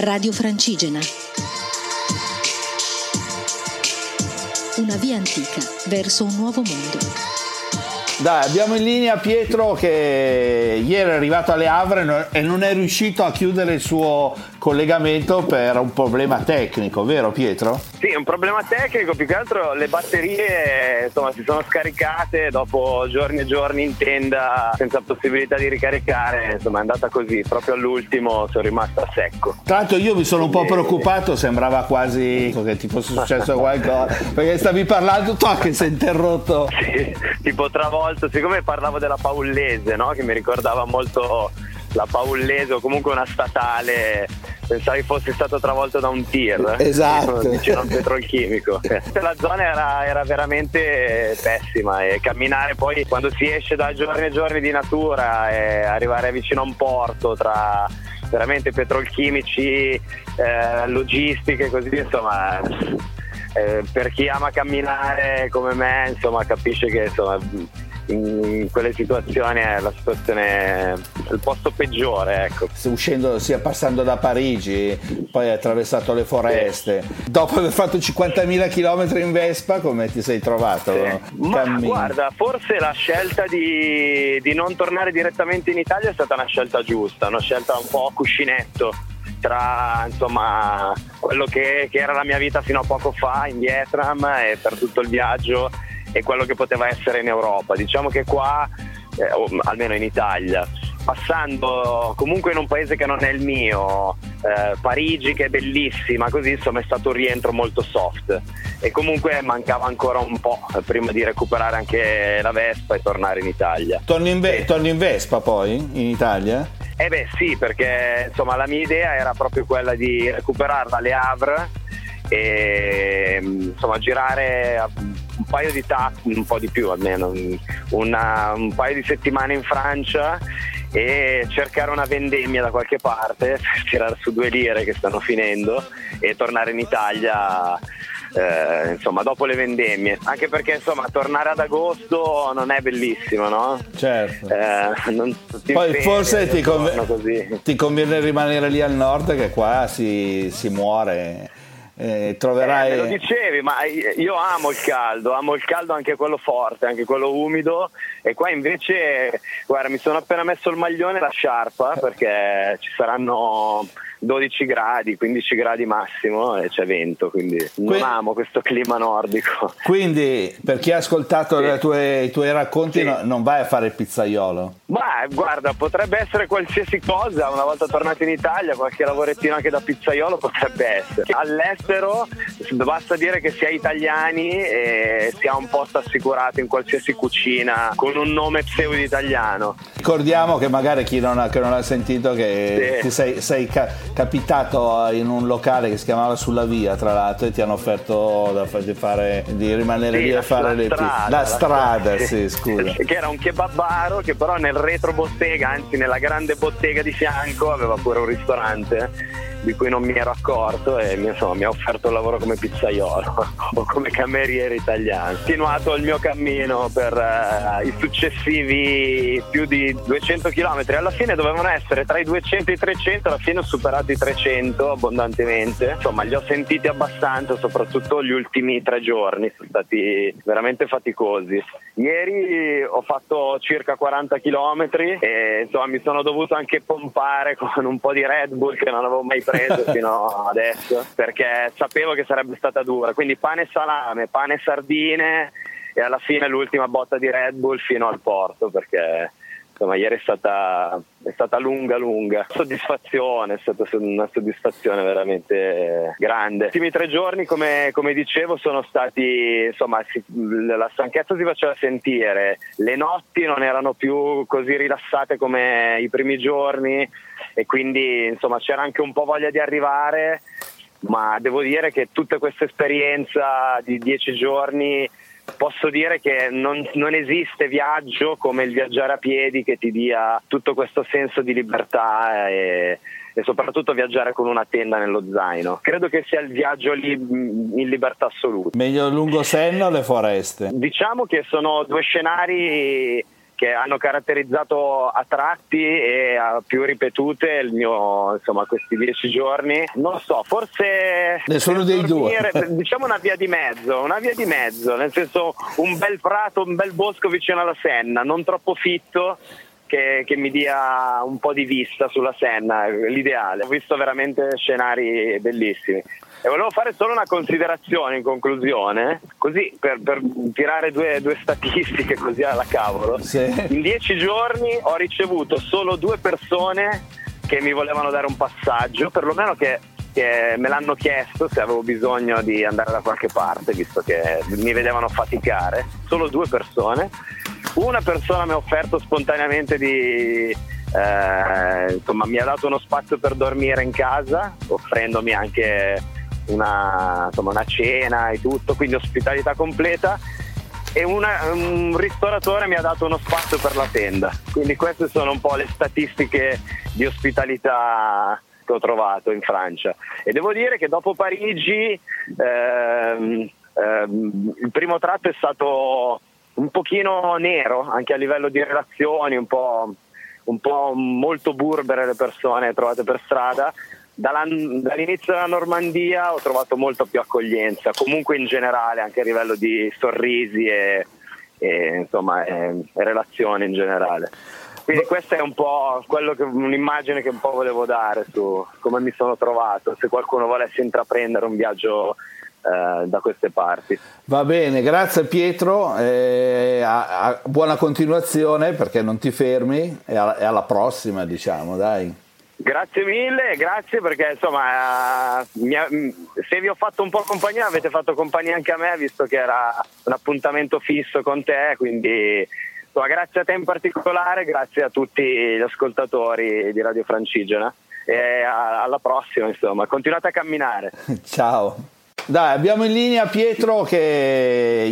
Radio Francigena. Una via antica verso un nuovo mondo. Dai, abbiamo in linea Pietro che ieri è arrivato alle Havre e non è riuscito a chiudere il suo collegamento per un problema tecnico, vero Pietro? Sì, un problema tecnico, più che altro le batterie insomma, si sono scaricate dopo giorni e giorni in tenda senza possibilità di ricaricare, insomma è andata così, proprio all'ultimo sono rimasto a secco. Tra l'altro io mi sono un po' preoccupato, sembrava quasi che ti fosse successo qualcosa, perché stavi parlando, tu che sei interrotto. Sì, tipo travolto, siccome parlavo della Paullese, no? che mi ricordava molto la Paullese o comunque una statale pensavi fosse stato travolto da un tir. Esatto. Vicino a un petrolchimico. La zona era, era, veramente pessima e camminare poi quando si esce da giorni e giorni di natura e arrivare vicino a un porto tra veramente petrolchimici eh, logistiche così insomma eh, per chi ama camminare come me insomma capisce che insomma in quelle situazioni è la situazione il posto peggiore ecco. uscendo sia passando da Parigi poi hai attraversato le foreste sì. dopo aver fatto 50.000 km in Vespa come ti sei trovato? Sì. ma guarda forse la scelta di, di non tornare direttamente in Italia è stata una scelta giusta una scelta un po' cuscinetto tra insomma quello che, che, era la mia vita fino a poco fa in Vietnam e per tutto il viaggio e quello che poteva essere in Europa. Diciamo che qua, eh, o almeno in Italia, passando comunque in un paese che non è il mio, eh, Parigi che è bellissima, così insomma è stato un rientro molto soft e comunque mancava ancora un po' prima di recuperare anche la Vespa e tornare in Italia. Torni in, ve- torni in Vespa poi in Italia? Eh beh sì, perché insomma la mia idea era proprio quella di recuperarla alle Havre e insomma girare un paio di tappe, un po' di più almeno, una, un paio di settimane in Francia e cercare una vendemmia da qualche parte per tirare su due lire che stanno finendo e tornare in Italia eh, insomma dopo le vendemmie. Anche perché insomma tornare ad agosto non è bellissimo no? certo. Eh, non, poi forse ti, conv- ti, conviene rimanere lì al nord che qua si, si muore eh, troverai... Eh, me lo dicevi, ma io amo il caldo, amo il caldo anche quello forte, anche quello umido. E qua invece, guarda, mi sono appena messo il maglione e la sciarpa perché ci saranno 12 gradi, 15 gradi massimo e c'è vento, quindi non quindi, amo questo clima nordico. Quindi per chi ha ascoltato sì. tue, i tuoi racconti sì. no, non vai a fare il pizzaiolo? Ma guarda, potrebbe essere qualsiasi cosa, una volta tornato in Italia, qualche lavorettino anche da pizzaiolo potrebbe essere. All'estero basta dire che si è italiani e si ha un posto assicurato in qualsiasi cucina con un nome pseudo italiano. Ricordiamo che magari chi non ha, che non ha sentito che sì. ti sei, sei capitato in un locale che si chiamava Sulla Via, tra l'altro, e ti hanno offerto da, fare, di rimanere sì, lì a fare le strada, la, la strada, sì, scusa. Che era un kebabaro che però nel retro bottega, anzi nella grande bottega di fianco, aveva pure un ristorante di cui non mi ero accorto e insomma, mi ha offerto il lavoro come pizzaiolo o come cameriere italiano. Ho continuato il mio cammino per uh, i successivi più di 200 km, alla fine dovevano essere tra i 200 e i 300, alla fine ho superato i 300 abbondantemente, insomma li ho sentiti abbastanza, soprattutto gli ultimi tre giorni, sono stati veramente faticosi. Ieri ho fatto circa 40 km e insomma mi sono dovuto anche pompare con un po' di Red Bull che non avevo mai preso fino adesso perché sapevo che sarebbe stata dura. Quindi pane e salame, pane e sardine e alla fine l'ultima botta di Red Bull fino al porto perché insomma ieri è stata, è stata lunga lunga. Soddisfazione è stata una soddisfazione veramente grande. Gli ultimi tre giorni come, come dicevo sono stati insomma si, la stanchezza si faceva sentire. Le notti non erano più così rilassate come i primi giorni e quindi insomma c'era anche un po' voglia di arrivare ma devo dire che tutta questa esperienza di dieci giorni posso dire che non, non, esiste viaggio come il viaggiare a piedi che ti dia tutto questo senso di libertà e, e, soprattutto viaggiare con una tenda nello zaino. Credo che sia il viaggio lì in libertà assoluta. Meglio lungo senno o le foreste? Diciamo che sono due scenari che hanno caratterizzato a tratti e a più ripetute il mio, insomma, questi dieci giorni. Non lo so, forse nessuno dei dormire, due. diciamo una via di mezzo, una via di mezzo, nel senso un bel prato, un bel bosco vicino alla Senna, non troppo fitto. Che, che, mi dia un po' di vista sulla Senna, l'ideale. Ho visto veramente scenari bellissimi. E volevo fare solo una considerazione in conclusione, così per, per tirare due, due, statistiche così alla cavolo. Sì. In dieci giorni ho ricevuto solo due persone che mi volevano dare un passaggio, perlomeno che, che me l'hanno chiesto se avevo bisogno di andare da qualche parte, visto che mi vedevano faticare. Solo due persone. Una persona mi ha offerto spontaneamente di eh, insomma, mi ha dato uno spazio per dormire in casa, offrendomi anche una, insomma, una cena e tutto, quindi ospitalità completa. E una, un ristoratore mi ha dato uno spazio per la tenda. Quindi queste sono un po' le statistiche di ospitalità che ho trovato in Francia. E devo dire che dopo Parigi ehm, ehm, il primo tratto è stato un pochino nero, anche a livello di relazioni, un po', un po molto burbere le persone trovate per strada dall'inizio della Normandia ho trovato molto più accoglienza, comunque in generale anche a livello di sorrisi e, e, insomma, e, e relazioni in generale. Quindi questa è un po' che, un'immagine che un po' volevo dare su come mi sono trovato, se qualcuno volesse intraprendere un viaggio eh, da queste parti. Va bene, grazie Pietro, eh, a, a buona continuazione perché non ti fermi e, a, e alla prossima diciamo, dai. Grazie mille, grazie perché insomma se vi ho fatto un po' compagnia avete fatto compagnia anche a me visto che era un appuntamento fisso con te, quindi insomma, grazie a te in particolare, grazie a tutti gli ascoltatori di Radio Francigena e alla prossima insomma, continuate a camminare. Ciao. Dai, abbiamo in linea Pietro che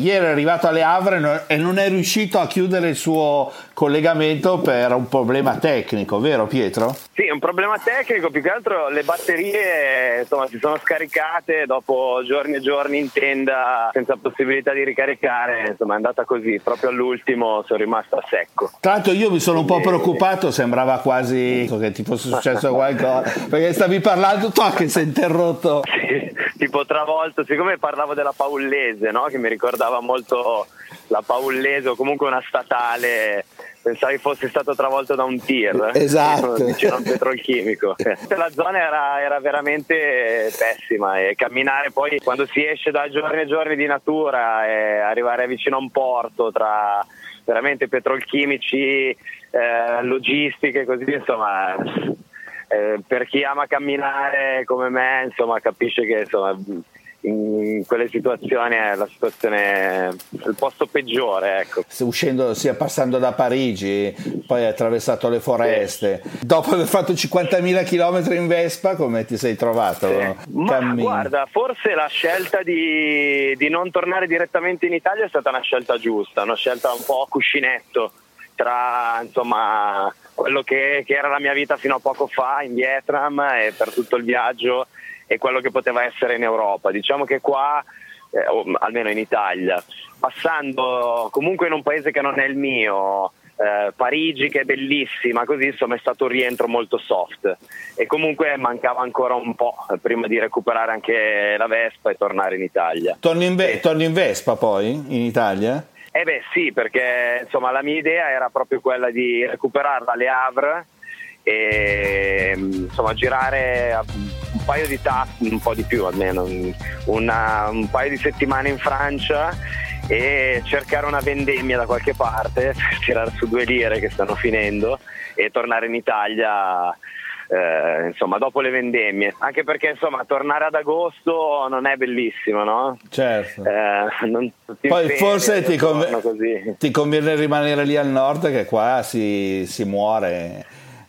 ieri è arrivato alle Havre e non è riuscito a chiudere il suo collegamento per un problema tecnico, vero Pietro? Sì, un problema tecnico, più che altro le batterie insomma, si sono scaricate dopo giorni e giorni in tenda senza possibilità di ricaricare, insomma è andata così, proprio all'ultimo sono rimasto a secco. Tra l'altro io mi sono un po' preoccupato, sembrava quasi che ti fosse successo qualcosa, perché stavi parlando, tu che sei interrotto. Sì, tipo travolto, siccome parlavo della Paullese, no? che mi ricordava molto la Paullese o comunque una statale pensavi fosse stato travolto da un tir. Esatto. Vicino a un petrolchimico. La zona era, era, veramente pessima e camminare poi quando si esce da giorni e giorni di natura e arrivare vicino a un porto tra veramente petrolchimici eh, logistiche così insomma eh, per chi ama camminare come me insomma capisce che insomma in quelle situazioni è la situazione il posto peggiore ecco. uscendo sia passando da Parigi poi hai attraversato le foreste sì. dopo aver fatto 50.000 km in Vespa come ti sei trovato? Sì. ma guarda forse la scelta di, di non tornare direttamente in Italia è stata una scelta giusta una scelta un po' a cuscinetto tra insomma quello che, che era la mia vita fino a poco fa in Vietnam e per tutto il viaggio e quello che poteva essere in Europa. Diciamo che qua, eh, o almeno in Italia, passando comunque in un paese che non è il mio, eh, Parigi che è bellissima, così insomma è stato un rientro molto soft e comunque mancava ancora un po' prima di recuperare anche la Vespa e tornare in Italia. Torni in, ve- torni in Vespa poi in Italia? Eh beh sì, perché insomma la mia idea era proprio quella di recuperarla alle Havre e insomma girare un paio di tappe, un po' di più almeno, una, un paio di settimane in Francia e cercare una vendemmia da qualche parte per tirare su due lire che stanno finendo e tornare in Italia eh, insomma dopo le vendemmie. Anche perché insomma tornare ad agosto non è bellissimo no? certo. Eh, non, poi forse ti, conv- ti, conviene rimanere lì al nord che qua si, si muore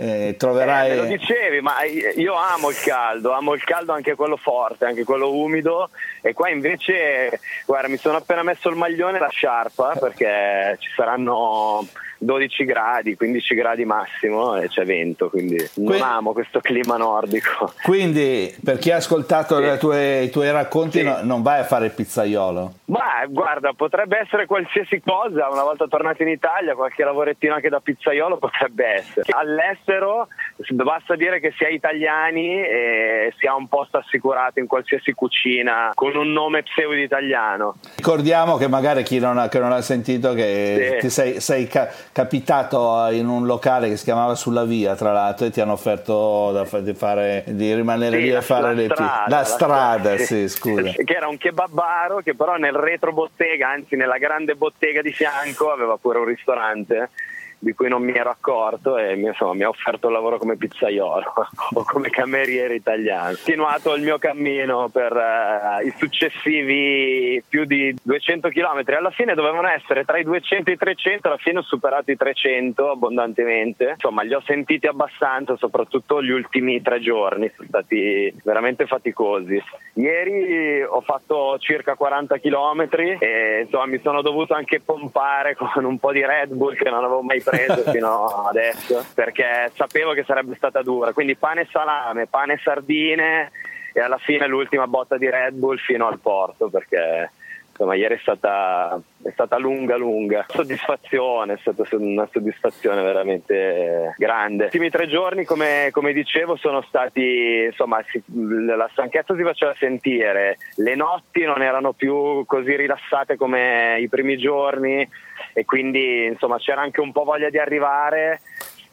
eh, troverai... Eh, lo dicevi, ma io amo il caldo, amo il caldo anche quello forte, anche quello umido. E qua invece, guarda, mi sono appena messo il maglione e la sciarpa perché ci saranno 12 gradi, 15 gradi massimo e c'è vento, quindi non amo questo clima nordico. Quindi, per chi ha ascoltato Sì. tue- i tuoi racconti, Sì. no- non vai a fare il pizzaiolo. Ma guarda, potrebbe essere qualsiasi cosa, una volta tornato in Italia, qualche lavorettino anche da pizzaiolo potrebbe essere. All'estero basta dire che si è italiani e si ha un posto assicurato in qualsiasi cucina con un nome pseudo italiano. Ricordiamo che magari chi non ha, che non ha sentito che Sì. ti sei, sei ca- capitato in un locale che si chiamava Sulla Via, tra l'altro, e ti hanno offerto di, fare, di rimanere Sì, lì a fare le strada, La la strada, strada, sì. scusa. che era un kebabaro che però nel retro bottega, anzi nella grande bottega di fianco aveva pure un ristorante di cui non mi ero accorto e insomma, mi ha offerto il lavoro come pizzaiolo o come cameriere italiano. Ho continuato il mio cammino per eh, i successivi più di 200 km, alla fine dovevano essere tra i 200 e i 300, alla fine ho superato i 300 abbondantemente, insomma li ho sentiti abbastanza, soprattutto gli ultimi tre giorni, sono stati veramente faticosi. Ieri ho fatto circa 40 km e insomma mi sono dovuto anche pompare con un po' di Red Bull che non avevo mai preso fino adesso perché sapevo che sarebbe stata dura. Quindi pane e salame, pane e sardine e alla fine l'ultima botta di Red Bull fino al porto perché insomma ieri è stata, è stata lunga lunga. Soddisfazione è stata una soddisfazione veramente grande. Gli ultimi tre giorni come, come dicevo sono stati insomma si- la stanchezza si faceva sentire. Le notti non erano più così rilassate come i primi giorni e quindi insomma c'era anche un po' voglia di arrivare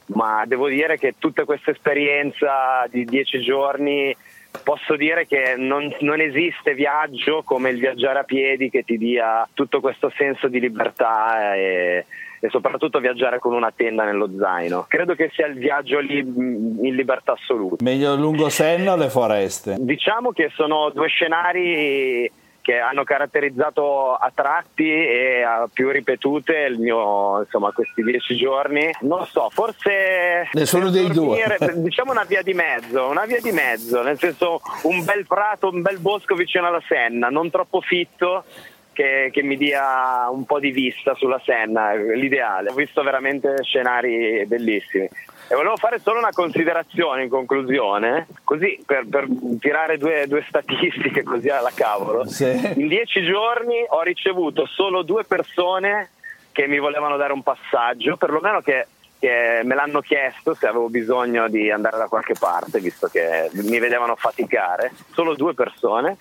ma devo dire che tutta questa esperienza di dieci giorni posso dire che non, non esiste viaggio come il viaggiare a piedi che ti dia tutto questo senso di libertà e, e soprattutto viaggiare con una tenda nello zaino. Credo che sia il viaggio lì in libertà assoluta. Meglio il lungo senno o le foreste? Diciamo che sono due scenari che hanno caratterizzato a tratti e a più ripetute il mio, insomma, questi dieci giorni. Non so, forse Nessuno dei due. dormire, diciamo una via di mezzo, una via di mezzo, nel senso un bel prato, un bel bosco vicino alla Senna, non troppo fitto. Che, che mi dia un po' di vista sulla Senna, l'ideale. Ho visto veramente scenari bellissimi. E volevo fare solo una considerazione in conclusione, così per, per tirare due, due statistiche così alla cavolo. Sì. In dieci giorni ho ricevuto solo due persone che mi volevano dare un passaggio, perlomeno che, che me l'hanno chiesto se avevo bisogno di andare da qualche parte, visto che mi vedevano faticare. Solo due persone.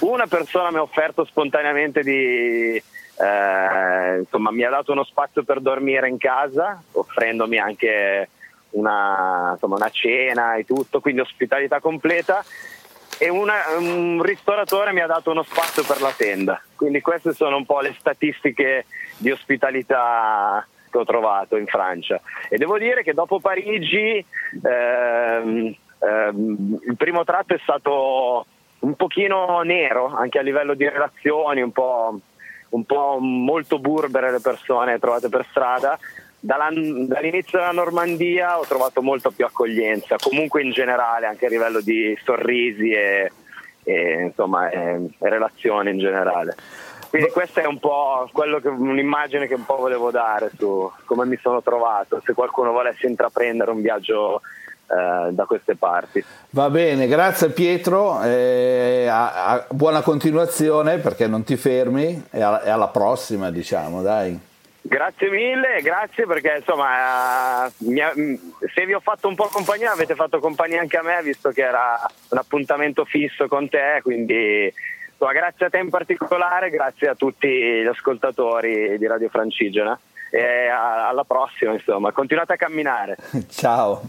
Una persona mi ha offerto spontaneamente di... eh, insomma, mi ha dato uno spazio per dormire in casa, offrendomi anche una, insomma, una cena e tutto, quindi ospitalità completa e una- un ristoratore mi ha dato uno spazio per la tenda. Quindi queste sono un po' le statistiche di ospitalità che ho trovato in Francia. E devo dire che dopo Parigi ehm, ehm, il primo tratto è stato un pochino nero, anche a livello di relazioni, un po', un po' molto burbere le persone trovate per strada. Dall'inizio della Normandia ho trovato molto più accoglienza, comunque in generale, anche a livello di sorrisi e, e, insomma, e- e relazioni in generale. Quindi questa è un po' quello che, un'immagine che un po' volevo dare su come mi sono trovato, se qualcuno volesse intraprendere un viaggio eh, da queste parti. Va bene, grazie Pietro, eh, a- a- buona continuazione perché non ti fermi e, a- e alla prossima diciamo, dai. Grazie mille, grazie perché insomma eh, mi ha- mh, se vi ho fatto un po' compagnia avete fatto compagnia anche a me visto che era un appuntamento fisso con te, quindi insomma, grazie a te in particolare, grazie a tutti gli ascoltatori di Radio Francigena e alla prossima insomma, continuate a camminare. Ciao.